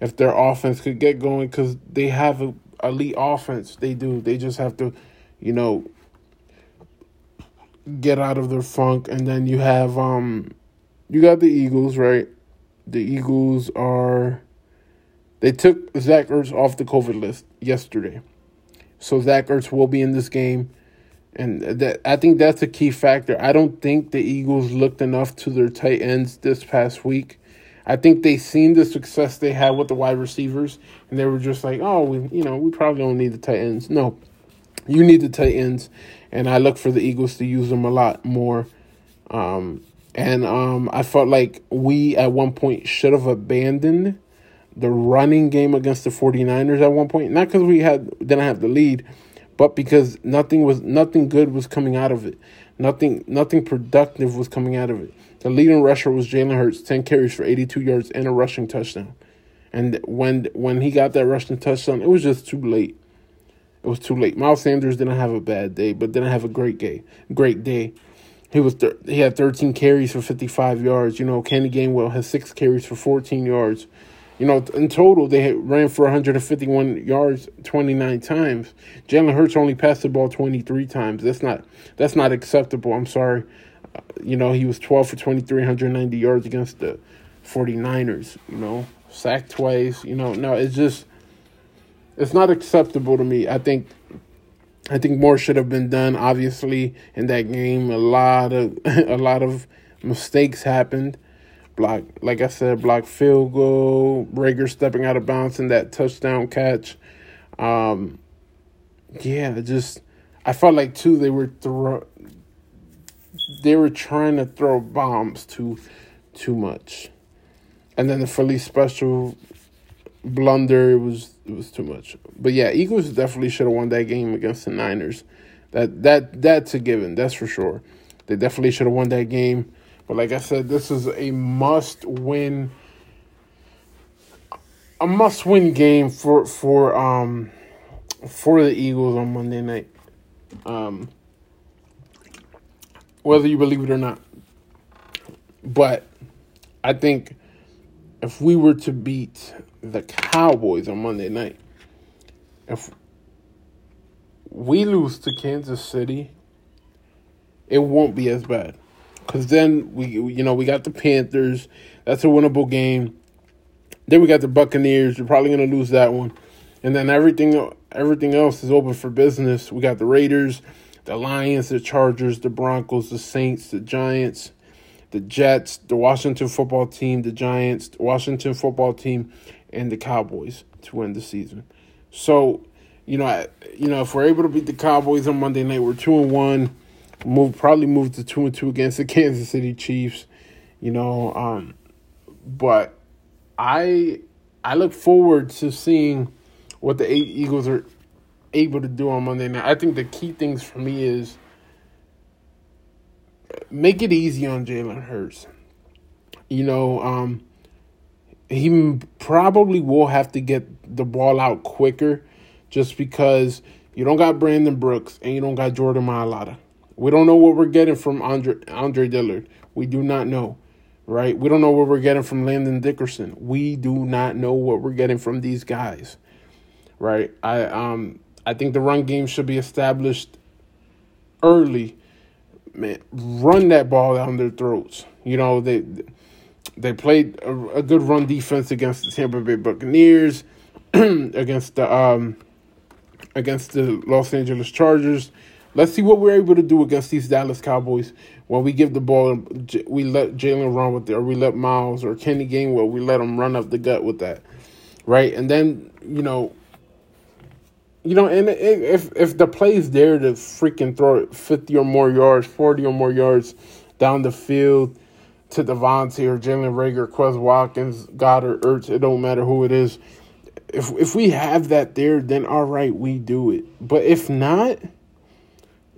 if their offense could get going, because they have a elite offense. They do. They just have to, you know, get out of their funk. And then you have um you got the Eagles, right? The Eagles are they took Zach Ertz off the COVID list yesterday. So Zach Ertz will be in this game. And that I think that's a key factor. I don't think the Eagles looked enough to their tight ends this past week. I think they seen the success they had with the wide receivers, and they were just like, "Oh, we, you know, we probably don't need the tight ends." No, you need the tight ends, and I look for the Eagles to use them a lot more. Um, and um, I felt like we at one point should have abandoned the running game against the 49ers at one point. Not because we had didn't have the lead, but because nothing was nothing good was coming out of it. Nothing nothing productive was coming out of it. The leading rusher was Jalen Hurts, 10 carries for 82 yards and a rushing touchdown. And when when he got that rushing touchdown, it was just too late. It was too late. Miles Sanders didn't have a bad day, but didn't have a great day. Great day. He was th- he had 13 carries for 55 yards. You know, Kenny Gainwell has six carries for 14 yards. You know, in total they ran for 151 yards 29 times. Jalen Hurts only passed the ball 23 times. That's not that's not acceptable. I'm sorry. Uh, you know, he was 12 for 23, 190 yards against the 49ers. You know, sacked twice. You know, no, it's just it's not acceptable to me. I think I think more should have been done. Obviously, in that game, a lot of [LAUGHS] a lot of mistakes happened. Block, like I said, block field goal. Reagor stepping out of bounds in that touchdown catch. Um, yeah, just I felt like too they were throw they were trying to throw bombs too too much, and then the Philly special blunder. It was it was too much. But yeah, Eagles definitely should have won that game against the Niners. That that that's a given. That's for sure. They definitely should have won that game. But like I said, this is a must win. A must win game for for um for the Eagles on Monday night. Um, whether you believe it or not. But I think if we were to beat the Cowboys on Monday night, if we lose to Kansas City, it won't be as bad. Cause then we, you know, we got the Panthers. That's a winnable game. Then we got the Buccaneers. We're probably gonna lose that one, and then everything, everything else is open for business. We got the Raiders, the Lions, the Chargers, the Broncos, the Saints, the Giants, the Jets, the Washington football team, the Giants, the Washington football team, and the Cowboys to win the season. So, you know, you know, if we're able to beat the Cowboys on Monday night, we're two and one. Move probably move to two and two against the [LAUGHS] Kansas City Chiefs. You know, um, but I I look forward to seeing what the eight Eagles are able to do on Monday night. I think the key things for me is make it easy on Jalen Hurts. You know, um, he probably will have to get the ball out quicker just because you don't got Brandon Brooks and you don't got Jordan Mailata. We don't know what we're getting from Andre, Andre Dillard. We do not know, right? We don't know what we're getting from Landon Dickerson. We do not know what we're getting from these guys, right? I um I think the run game should be established early man, run that ball down their throats. You know, they they played a, a good run defense against the Tampa Bay Buccaneers, [CLEARS THROAT] against the um, against the Los Angeles Chargers. Let's see what we're able to do against these Dallas Cowboys when we give the ball. We let Jalen run with it, or we let Miles or Kenny Gainwell. We let them run up the gut with that, right? And then you know, you know, and if if the play's there to freaking throw it fifty or more yards, forty or more yards down the field to DeVonta or Jalen Reagor, Quez Watkins, Goedert, Ertz, it don't matter who it is. If if we have that there, then all right, we do it. But if not,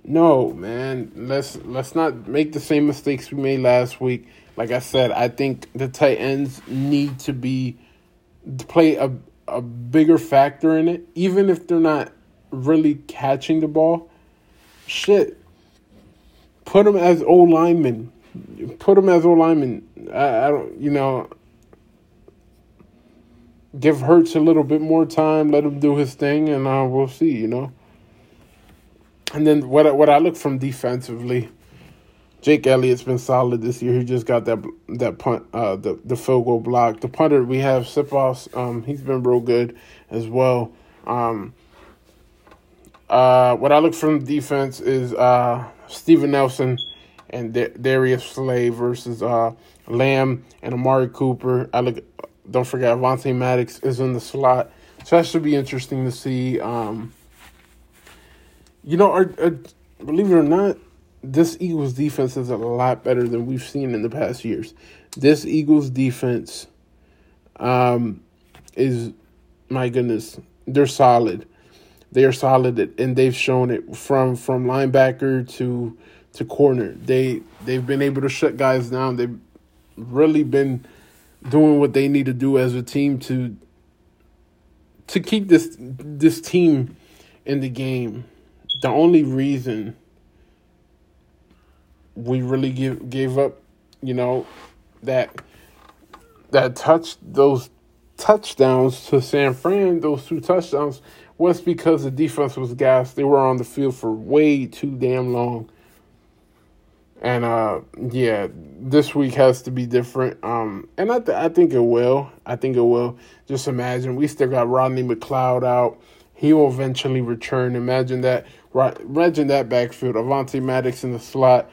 no, man. Let's let's not make the same mistakes we made last week. Like I said, I think the tight ends need to be play a a bigger factor in it, even if they're not really catching the ball. Shit, put them as O linemen. Put them as O linemen. I, I don't, you know. Give Hurts a little bit more time. Let him do his thing, and uh, we'll see. You know. And then what what I look from defensively, Jake Elliott's been solid this year. He just got that that punt, uh, the the field goal block. The punter we have Siposs, um, he's been real good as well. Um, uh, what I look from defense is uh, Steven Nelson and Darius Slay versus uh, Lamb and Amari Cooper. I look. Don't forget, Avonte Maddox is in the slot, so that should be interesting to see. Um, you know, our, our, believe it or not, this Eagles defense is a lot better than we've seen in the past years. This Eagles defense um, is, my goodness, they're solid. They are solid, and they've shown it from from linebacker to to corner. They they've been able to shut guys down. They've really been doing what they need to do as a team to to keep this this team in the game the only reason we really give gave up, you know, that that touched those touchdowns to San Fran, those two touchdowns, was because the defense was gassed. They were on the field for way too damn long. And uh yeah, this week has to be different. Um and I th- I think it will. I think it will. Just imagine we still got Rodney McLeod out. He will eventually return. Imagine that Right, imagine that backfield: Avonte Maddox in the slot,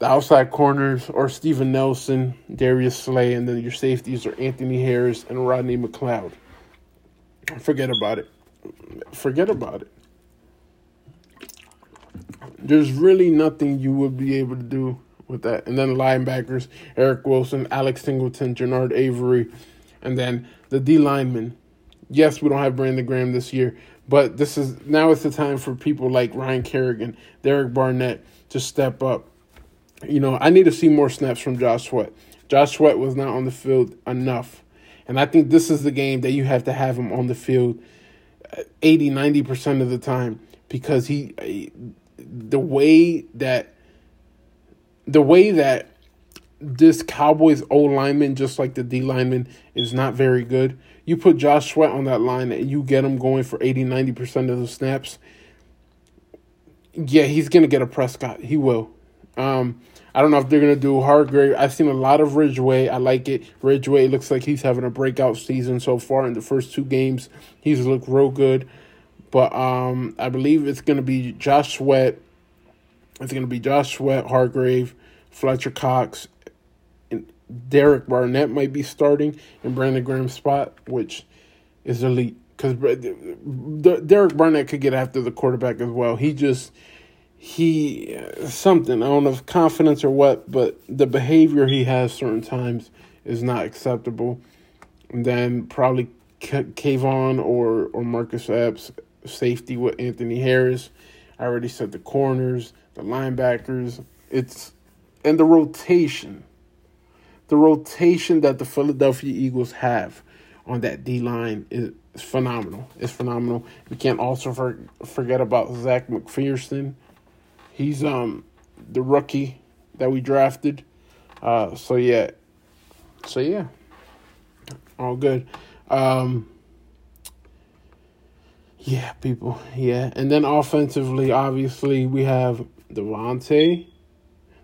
the outside corners, or Steven Nelson, Darius Slay, and then your safeties are Anthony Harris and Rodney McLeod. Forget about it. Forget about it. There's really nothing you would be able to do with that. And then linebackers: Eric Wilson, Alex Singleton, Genard Avery, and then the D linemen. Yes, we don't have Brandon Graham this year, but this is now it's the time for people like Ryan Kerrigan, Derek Barnett to step up. You know, I need to see more snaps from Josh Sweat. Josh Sweat was not on the field enough. And I think this is the game that you have to have him on the field uh, 80, 90% of the time because he uh, the way that the way that this Cowboys O lineman, just like the D lineman, is not very good. You put Josh Sweat on that line and you get him going for 80, 90% of the snaps. Yeah, he's going to get a Prescott. He will. Um, I don't know if they're going to do Hargrave. I've seen a lot of Ridgeway. I like it. Ridgeway looks like he's having a breakout season so far in the first two games. He's looked real good. But um, I believe it's going to be Josh Sweat. It's going to be Josh Sweat, Hargrave, Fletcher Cox, Derek Barnett might be starting in Brandon Graham's spot, which is elite because Derek Barnett could get after the quarterback as well. He just he uh, something I don't know if confidence or what, but the behavior he has certain times is not acceptable. And then probably K'Von or or Marcus Epps safety with Anthony Harris. I already said the corners, the linebackers. It's and the rotation the rotation that the Philadelphia Eagles have on that D line is phenomenal. It's phenomenal. We can't also for, forget about Zech McPhearson. He's um the rookie that we drafted. Uh, so yeah, so yeah, all good. Um, yeah, people. Yeah, and then offensively, obviously we have DeVonta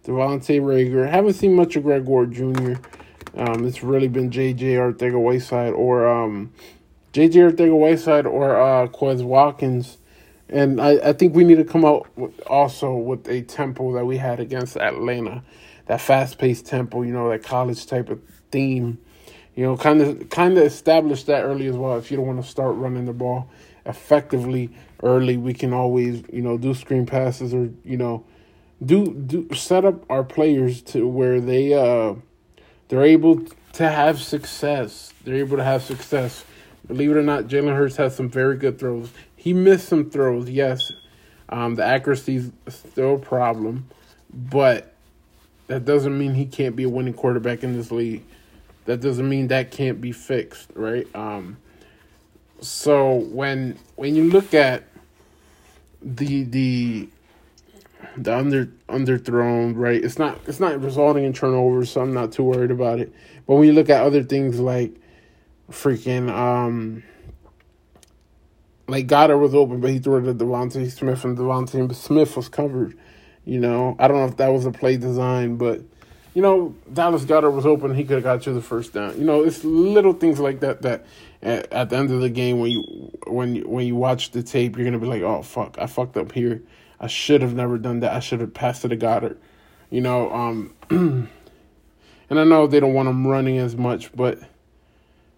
DeVonta Reagor. Haven't seen much of Greg Ward Jr. Um, it's really been J.J. Arcega-Whiteside or um, J.J. Arcega-Whiteside or uh, Quez Watkins. And I, I think we need to come out with also with a tempo that we had against Atlanta, that fast paced tempo, you know, that college type of theme. You know, kind of kind of establish that early as well. If you don't want to start running the ball effectively early, we can always you know do screen passes or you know do do set up our players to where they uh they're able to have success. They're able to have success. Believe it or not, Jalen Hurts has some very good throws. He missed some throws, yes. Um, the accuracy is still a problem, but that doesn't mean he can't be a winning quarterback in this league. That doesn't mean that can't be fixed, right? Um, so when when you look at the the the under underthrown, right? It's not it's not resulting in turnovers, so I'm not too worried about it. But when you look at other things like freaking um like Goedert was open, but he threw it to DeVonta Smith, and DeVonta Smith was covered. You know, I don't know if that was a play design, but you know, Dallas Goedert was open. He could have got you the first down. You know, it's little things like that that at, at the end of the game when you when you, when you watch the tape, you're gonna be like, oh fuck, I fucked up here. I should have never done that. I should have passed it to Goedert. You know, um, [CLEARS THROAT] and I know they don't want him running as much, but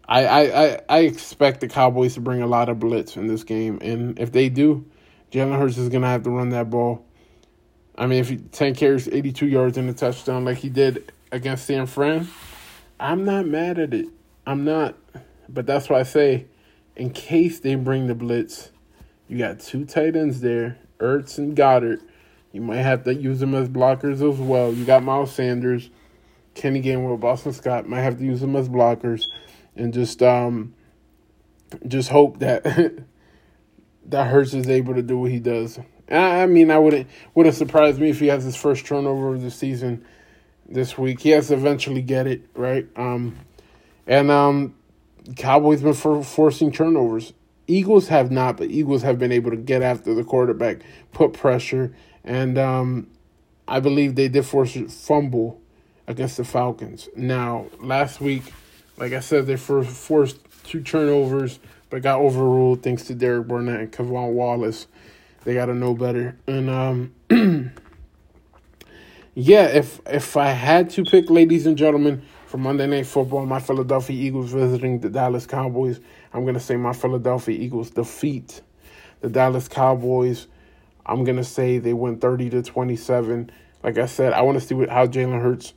I, I, I expect the Cowboys to bring a lot of blitz in this game, and if they do, Jalen Hurts is gonna have to run that ball. I mean, if he, ten carries, eighty two yards and a touchdown like he did against San Fran, I'm not mad at it. I'm not, but that's why I say, in case they bring the blitz, you got two tight ends there, Ertz and Goedert. You might have to use them as blockers as well. You got Miles Sanders, Kenny Gainwell, Boston Scott. Might have to use them as blockers and just um just hope that [LAUGHS] that Hurts is able to do what he does. I mean, I wouldn't would have surprised me if he has his first turnover of the season this week. He has to eventually get it right. Um, and um, Cowboys been for forcing turnovers. Eagles have not, but Eagles have been able to get after the quarterback, put pressure, and um, I believe they did force a fumble against the Falcons. Now, last week like I said, they forced two turnovers, but got overruled thanks to Derek Barnett and K'Von Wallace. They got to know better. And um, [CLEARS THROAT] yeah, if if I had to pick, ladies and gentlemen, for Monday Night Football, my Philadelphia Eagles visiting the Dallas Cowboys, I'm gonna say my Philadelphia Eagles defeat the Dallas Cowboys. I'm gonna say they win 30 to 27. Like I said, I want to see what how Jalen Hurts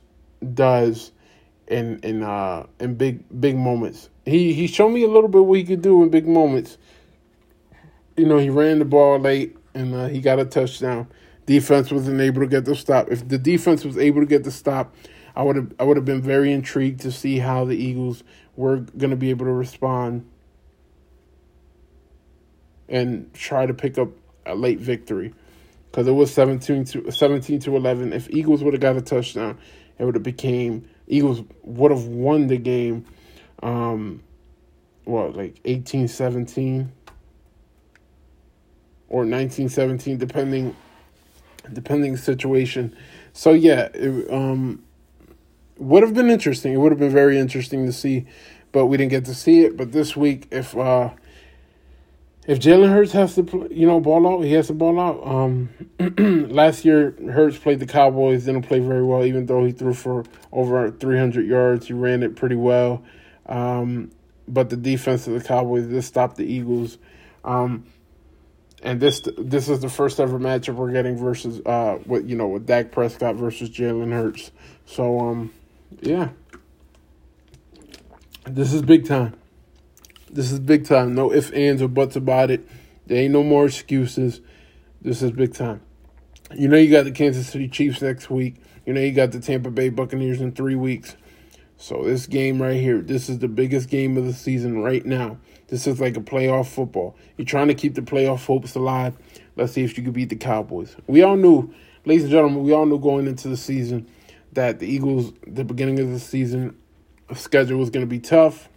does in in uh in big big moments. He he showed me a little bit what he could do in big moments. You know, he ran the ball late and uh, he got a touchdown. Defense wasn't able to get the stop. If the defense was able to get the stop, I would have I would have been very intrigued to see how the Eagles were going to be able to respond and try to pick up a late victory because it was 17 to 17 to 11 if eagles would have got a touchdown it would have became Eagles would have won the game. Um, what like eighteen seventeen or nineteen seventeen, depending depending situation. So yeah, it um, would have been interesting. It would have been very interesting to see, but we didn't get to see it. But this week, if uh, if Jalen Hurts has to, you know, ball out, he has to ball out. Um, [CLEARS THROAT] last year, Hurts played the Cowboys, didn't play very well, even though he threw for over 300 yards. He ran it pretty well. Um, but the defense of the Cowboys just stopped the Eagles. Um, and this this is the first ever matchup we're getting versus uh with you know with Dak Prescott versus Jalen Hurts. So um yeah. This is big time. This is big time. No ifs, ands, or buts about it. There ain't no more excuses. This is big time. You know you got the Kansas City Chiefs next week. You know you got the Tampa Bay Buccaneers in three weeks. So this game right here, this is the biggest game of the season right now. This is like a playoff football. You're trying to keep the playoff hopes alive. Let's see if you can beat the Cowboys. We all knew, ladies and gentlemen, we all knew going into the season that the Eagles, the beginning of the season, schedule was going to be tough.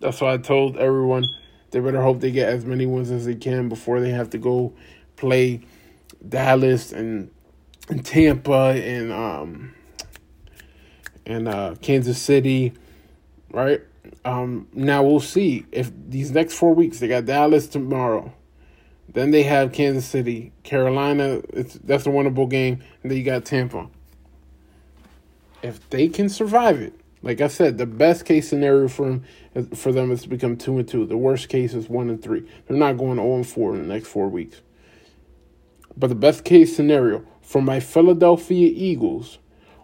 That's why I told everyone they better hope they get as many wins as they can before they have to go play Dallas and and Tampa and um and uh Kansas City, right? Um now we'll see if these next 4 weeks they got Dallas tomorrow. Then they have Kansas City, Carolina, it's that's a winnable game, and then you got Tampa. If they can survive it, like I said, the best case scenario for them, for them is to become two and two. The worst case is one and three. They're not going zero and four in the next four weeks. But the best case scenario for my Philadelphia Eagles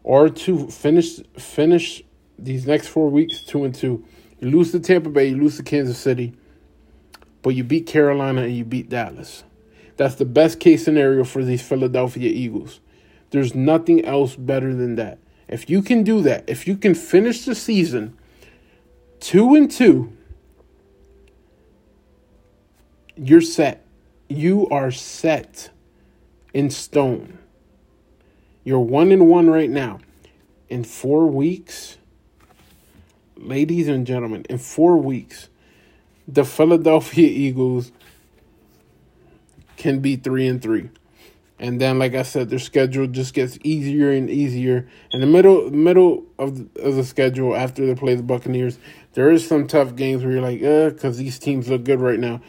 are to finish finish these next four weeks two and two. You lose to Tampa Bay, you lose to Kansas City, but you beat Carolina and you beat Dallas. That's the best case scenario for these Philadelphia Eagles. There's nothing else better than that. If you can do that, if you can finish the season two and two, you're set. You are set in stone. You're one and one right now. In four weeks, ladies and gentlemen, in four weeks, the Philadelphia Eagles can be three and three. And then, like I said, their schedule just gets easier and easier. In the middle middle of the, of the schedule, after they play the Buccaneers, there is some tough games where you're like, uh, because these teams look good right now.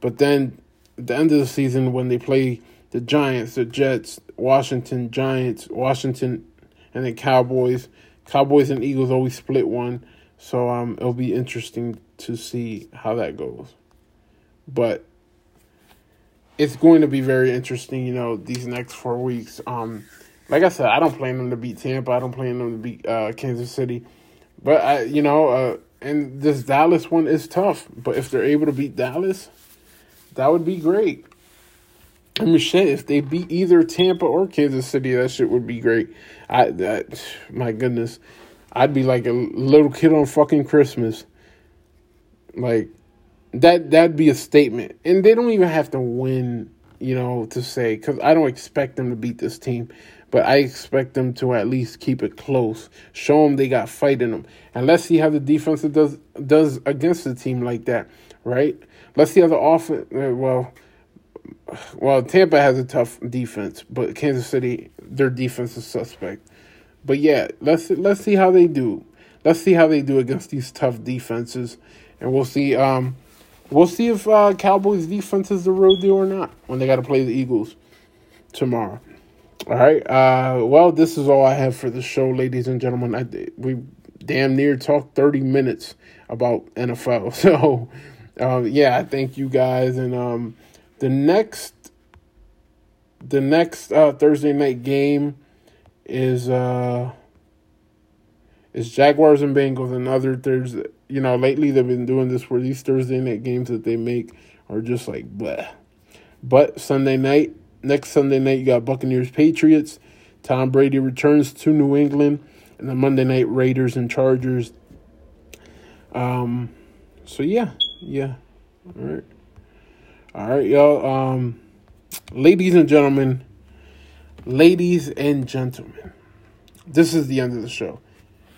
But then, at the end of the season, when they play the Giants, the Jets, Washington, Giants, Washington, and then Cowboys, Cowboys and Eagles always split one. So um, it'll be interesting to see how that goes. But it's going to be very interesting, you know, these next four weeks. Um, like I said, I don't plan them to beat Tampa. I don't plan them to beat uh, Kansas City. But I, you know, uh, and this Dallas one is tough. But if they're able to beat Dallas, that would be great. I mean, shit, if they beat either Tampa or Kansas City, that shit would be great. I, that, my goodness, I'd be like a little kid on fucking Christmas. Like, that that'd be a statement, and they don't even have to win, you know, to say because I don't expect them to beat this team, but I expect them to at least keep it close, show them they got fight in them, and let's see how the defense does does against a team like that, right? Let's see how the offense. Uh, well, well, Tampa has a tough defense, but Kansas City, their defense is suspect. But yeah, let's let's see how they do. Let's see how they do against these tough defenses, and we'll see. Um, We'll see if uh, Cowboys defense is the real deal or not when they got to play the Eagles tomorrow. All right. Uh, well, this is all I have for the show, ladies and gentlemen. I, we damn near talked 30 minutes about NFL. [LAUGHS] So, um, yeah, I thank you guys. And um, the next, the next uh, Thursday night game is uh, is Jaguars and Bengals. Another Thursday you know, lately they've been doing this where these Thursday night games that they make are just like bleh. But Sunday night, next Sunday night, you got Buccaneers Patriots. Tom Brady returns to New England, and the Monday night Raiders and Chargers. Um, so yeah, yeah, all right, all right, y'all. Um, ladies and gentlemen, ladies and gentlemen, this is the end of the show.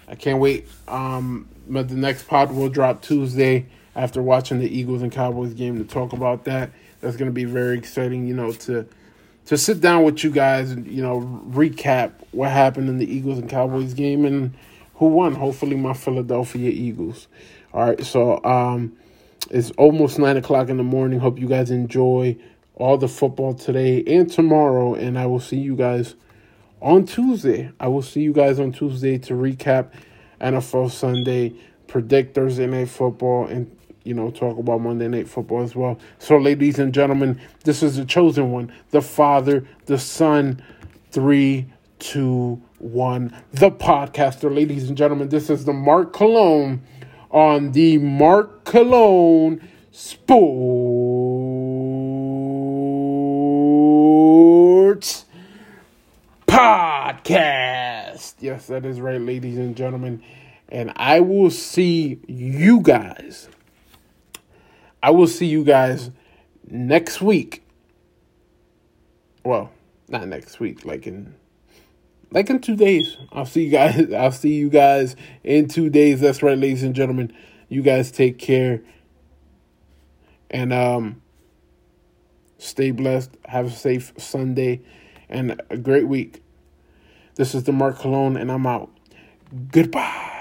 I can't wait. Um, but the next pod will drop Tuesday after watching the Eagles and Cowboys game to talk about that. That's going to be very exciting, you know, to to sit down with you guys and you know recap what happened in the Eagles and Cowboys game and who won. Hopefully, my Philadelphia Eagles. All right, so um, it's almost nine o'clock in the morning. Hope you guys enjoy all the football today and tomorrow, and I will see you guys on Tuesday. I will see you guys on Tuesday to recap NFL Sunday, predict Thursday night football, and you know talk about Monday night football as well. So, ladies and gentlemen, this is the chosen one, the Father, the Son, three, two, one, the podcaster. Ladies and gentlemen, this is the Mark Cologne on the Mark Cologne Sports Podcast. Yes, that is right, ladies and gentlemen. And I will see you guys. I will see you guys next week. Well, not next week, like in like in two days. I'll see you guys. [LAUGHS] I'll see you guys in two days. That's right, ladies and gentlemen. You guys take care. And um stay blessed. Have a safe Sunday. and a great week. This is the Mark Cologne, and I'm out. Goodbye.